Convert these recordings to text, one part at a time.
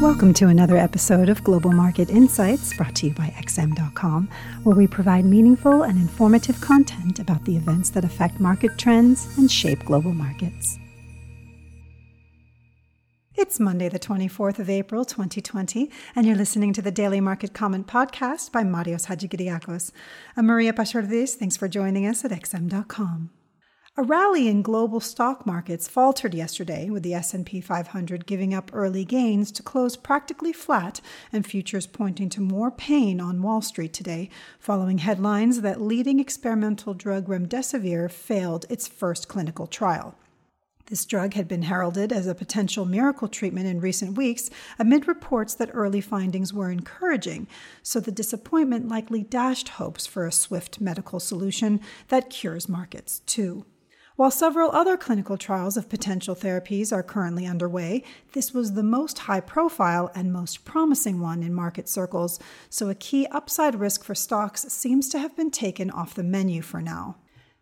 Welcome to another episode of Global Market Insights brought to you by XM.com, where we provide meaningful and informative content about the events that affect market trends and shape global markets. It's Monday, the 24th of April, 2020, and you're listening to the Daily Market Comment podcast by Marios Hadjikyriacos. I'm Maria Pachordis. Thanks for joining us at XM.com. A rally in global stock markets faltered yesterday with the S&P 500 giving up early gains to close practically flat and futures pointing to more pain on Wall Street today following headlines that leading experimental drug remdesivir failed its first clinical trial. This drug had been heralded as a potential miracle treatment in recent weeks amid reports that early findings were encouraging, so the disappointment likely dashed hopes for a swift medical solution that cures markets too. While several other clinical trials of potential therapies are currently underway, this was the most high profile and most promising one in market circles, so a key upside risk for stocks seems to have been taken off the menu for now.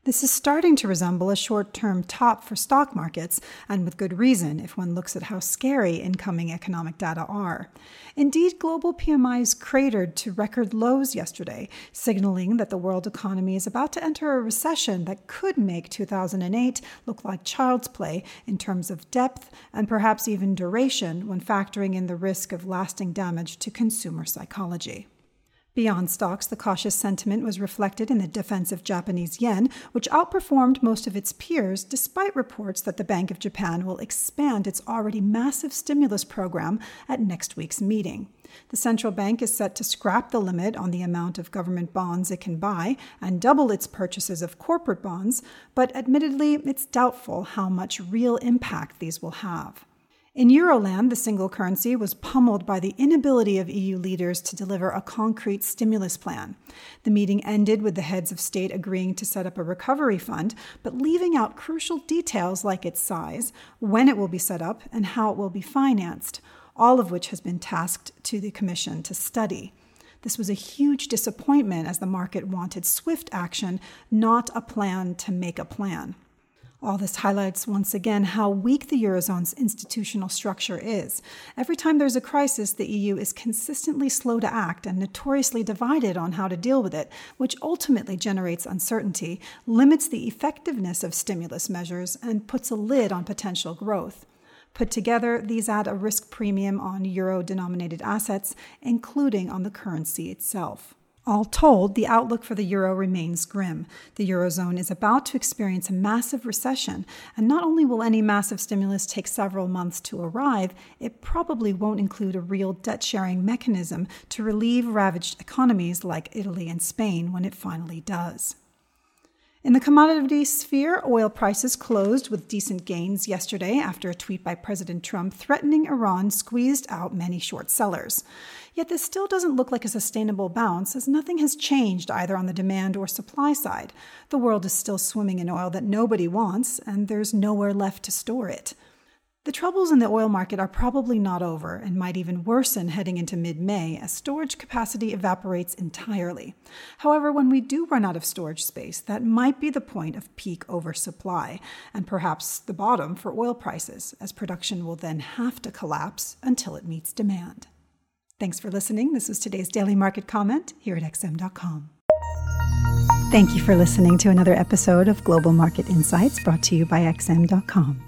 This is starting to resemble a short term top for stock markets, and with good reason if one looks at how scary incoming economic data are. Indeed, global PMIs cratered to record lows yesterday, signaling that the world economy is about to enter a recession that could make 2008 look like child's play in terms of depth and perhaps even duration when factoring in the risk of lasting damage to consumer psychology. Beyond stocks, the cautious sentiment was reflected in the defensive Japanese yen, which outperformed most of its peers despite reports that the Bank of Japan will expand its already massive stimulus program at next week's meeting. The central bank is set to scrap the limit on the amount of government bonds it can buy and double its purchases of corporate bonds, but admittedly, it's doubtful how much real impact these will have. In Euroland, the single currency was pummeled by the inability of EU leaders to deliver a concrete stimulus plan. The meeting ended with the heads of state agreeing to set up a recovery fund, but leaving out crucial details like its size, when it will be set up, and how it will be financed, all of which has been tasked to the Commission to study. This was a huge disappointment as the market wanted swift action, not a plan to make a plan. All this highlights once again how weak the Eurozone's institutional structure is. Every time there's a crisis, the EU is consistently slow to act and notoriously divided on how to deal with it, which ultimately generates uncertainty, limits the effectiveness of stimulus measures, and puts a lid on potential growth. Put together, these add a risk premium on euro denominated assets, including on the currency itself. All told, the outlook for the euro remains grim. The eurozone is about to experience a massive recession, and not only will any massive stimulus take several months to arrive, it probably won't include a real debt sharing mechanism to relieve ravaged economies like Italy and Spain when it finally does. In the commodity sphere, oil prices closed with decent gains yesterday after a tweet by President Trump threatening Iran squeezed out many short sellers. Yet this still doesn't look like a sustainable bounce, as nothing has changed either on the demand or supply side. The world is still swimming in oil that nobody wants, and there's nowhere left to store it. The troubles in the oil market are probably not over and might even worsen heading into mid May as storage capacity evaporates entirely. However, when we do run out of storage space, that might be the point of peak oversupply and perhaps the bottom for oil prices, as production will then have to collapse until it meets demand. Thanks for listening. This was today's Daily Market Comment here at XM.com. Thank you for listening to another episode of Global Market Insights brought to you by XM.com.